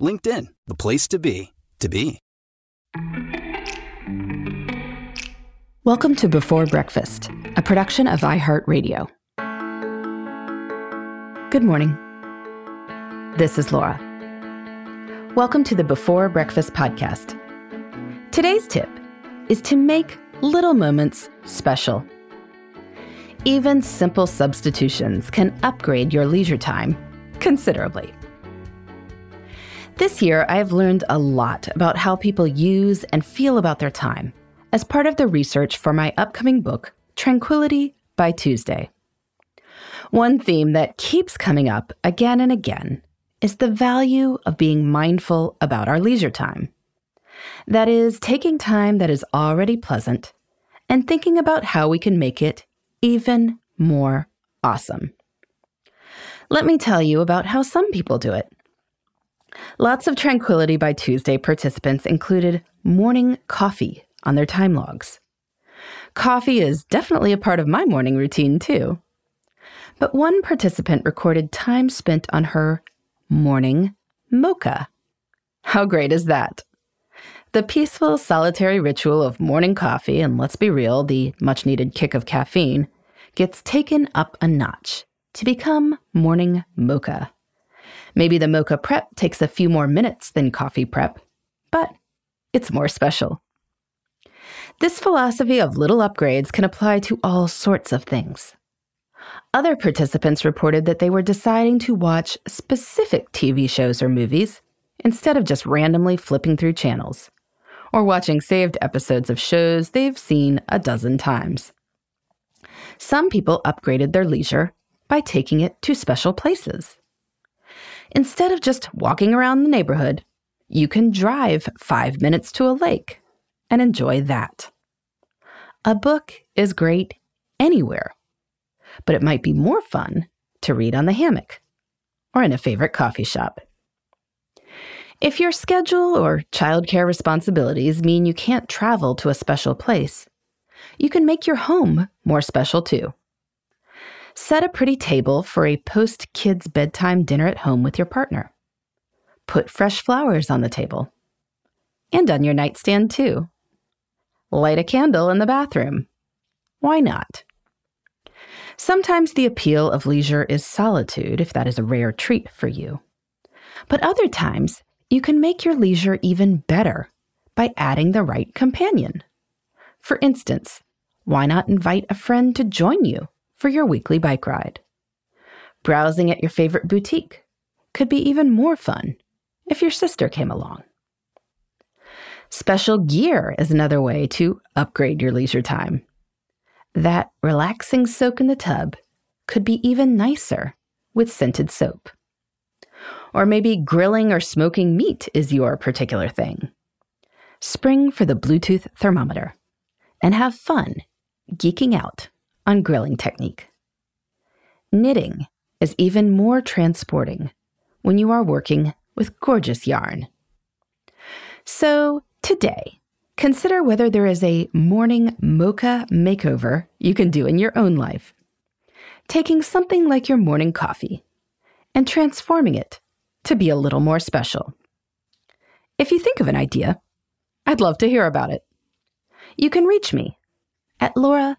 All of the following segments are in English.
LinkedIn, the place to be, to be. Welcome to Before Breakfast, a production of iHeartRadio. Good morning. This is Laura. Welcome to the Before Breakfast podcast. Today's tip is to make little moments special. Even simple substitutions can upgrade your leisure time considerably. This year, I have learned a lot about how people use and feel about their time as part of the research for my upcoming book, Tranquility by Tuesday. One theme that keeps coming up again and again is the value of being mindful about our leisure time. That is, taking time that is already pleasant and thinking about how we can make it even more awesome. Let me tell you about how some people do it. Lots of Tranquility by Tuesday participants included morning coffee on their time logs. Coffee is definitely a part of my morning routine, too. But one participant recorded time spent on her morning mocha. How great is that? The peaceful, solitary ritual of morning coffee, and let's be real, the much needed kick of caffeine, gets taken up a notch to become morning mocha. Maybe the mocha prep takes a few more minutes than coffee prep, but it's more special. This philosophy of little upgrades can apply to all sorts of things. Other participants reported that they were deciding to watch specific TV shows or movies instead of just randomly flipping through channels, or watching saved episodes of shows they've seen a dozen times. Some people upgraded their leisure by taking it to special places. Instead of just walking around the neighborhood, you can drive five minutes to a lake and enjoy that. A book is great anywhere, but it might be more fun to read on the hammock or in a favorite coffee shop. If your schedule or childcare responsibilities mean you can't travel to a special place, you can make your home more special too. Set a pretty table for a post kids bedtime dinner at home with your partner. Put fresh flowers on the table and on your nightstand too light a candle in the bathroom. Why not? Sometimes the appeal of leisure is solitude, if that is a rare treat for you. But other times, you can make your leisure even better by adding the right companion. For instance, why not invite a friend to join you for your weekly bike ride? Browsing at your favorite boutique could be even more fun if your sister came along. Special gear is another way to upgrade your leisure time. That relaxing soak in the tub could be even nicer with scented soap. Or maybe grilling or smoking meat is your particular thing. Spring for the Bluetooth thermometer and have fun geeking out on grilling technique. Knitting is even more transporting when you are working with gorgeous yarn. So Today, consider whether there is a morning mocha makeover you can do in your own life. Taking something like your morning coffee and transforming it to be a little more special. If you think of an idea, I'd love to hear about it. You can reach me at laura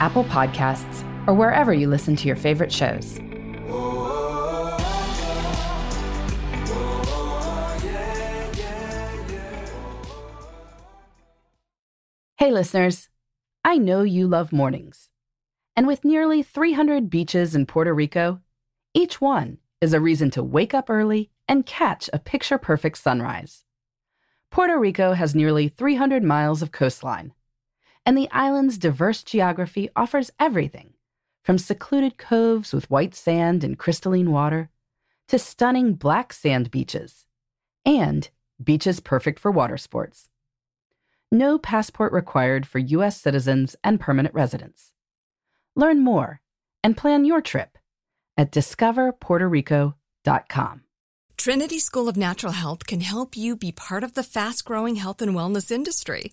Apple Podcasts, or wherever you listen to your favorite shows. Hey, listeners. I know you love mornings. And with nearly 300 beaches in Puerto Rico, each one is a reason to wake up early and catch a picture perfect sunrise. Puerto Rico has nearly 300 miles of coastline, and the island's diverse geography offers everything from secluded coves with white sand and crystalline water to stunning black sand beaches and beaches perfect for water sports. No passport required for U.S. citizens and permanent residents. Learn more and plan your trip at discoverpuertorico.com. Trinity School of Natural Health can help you be part of the fast growing health and wellness industry.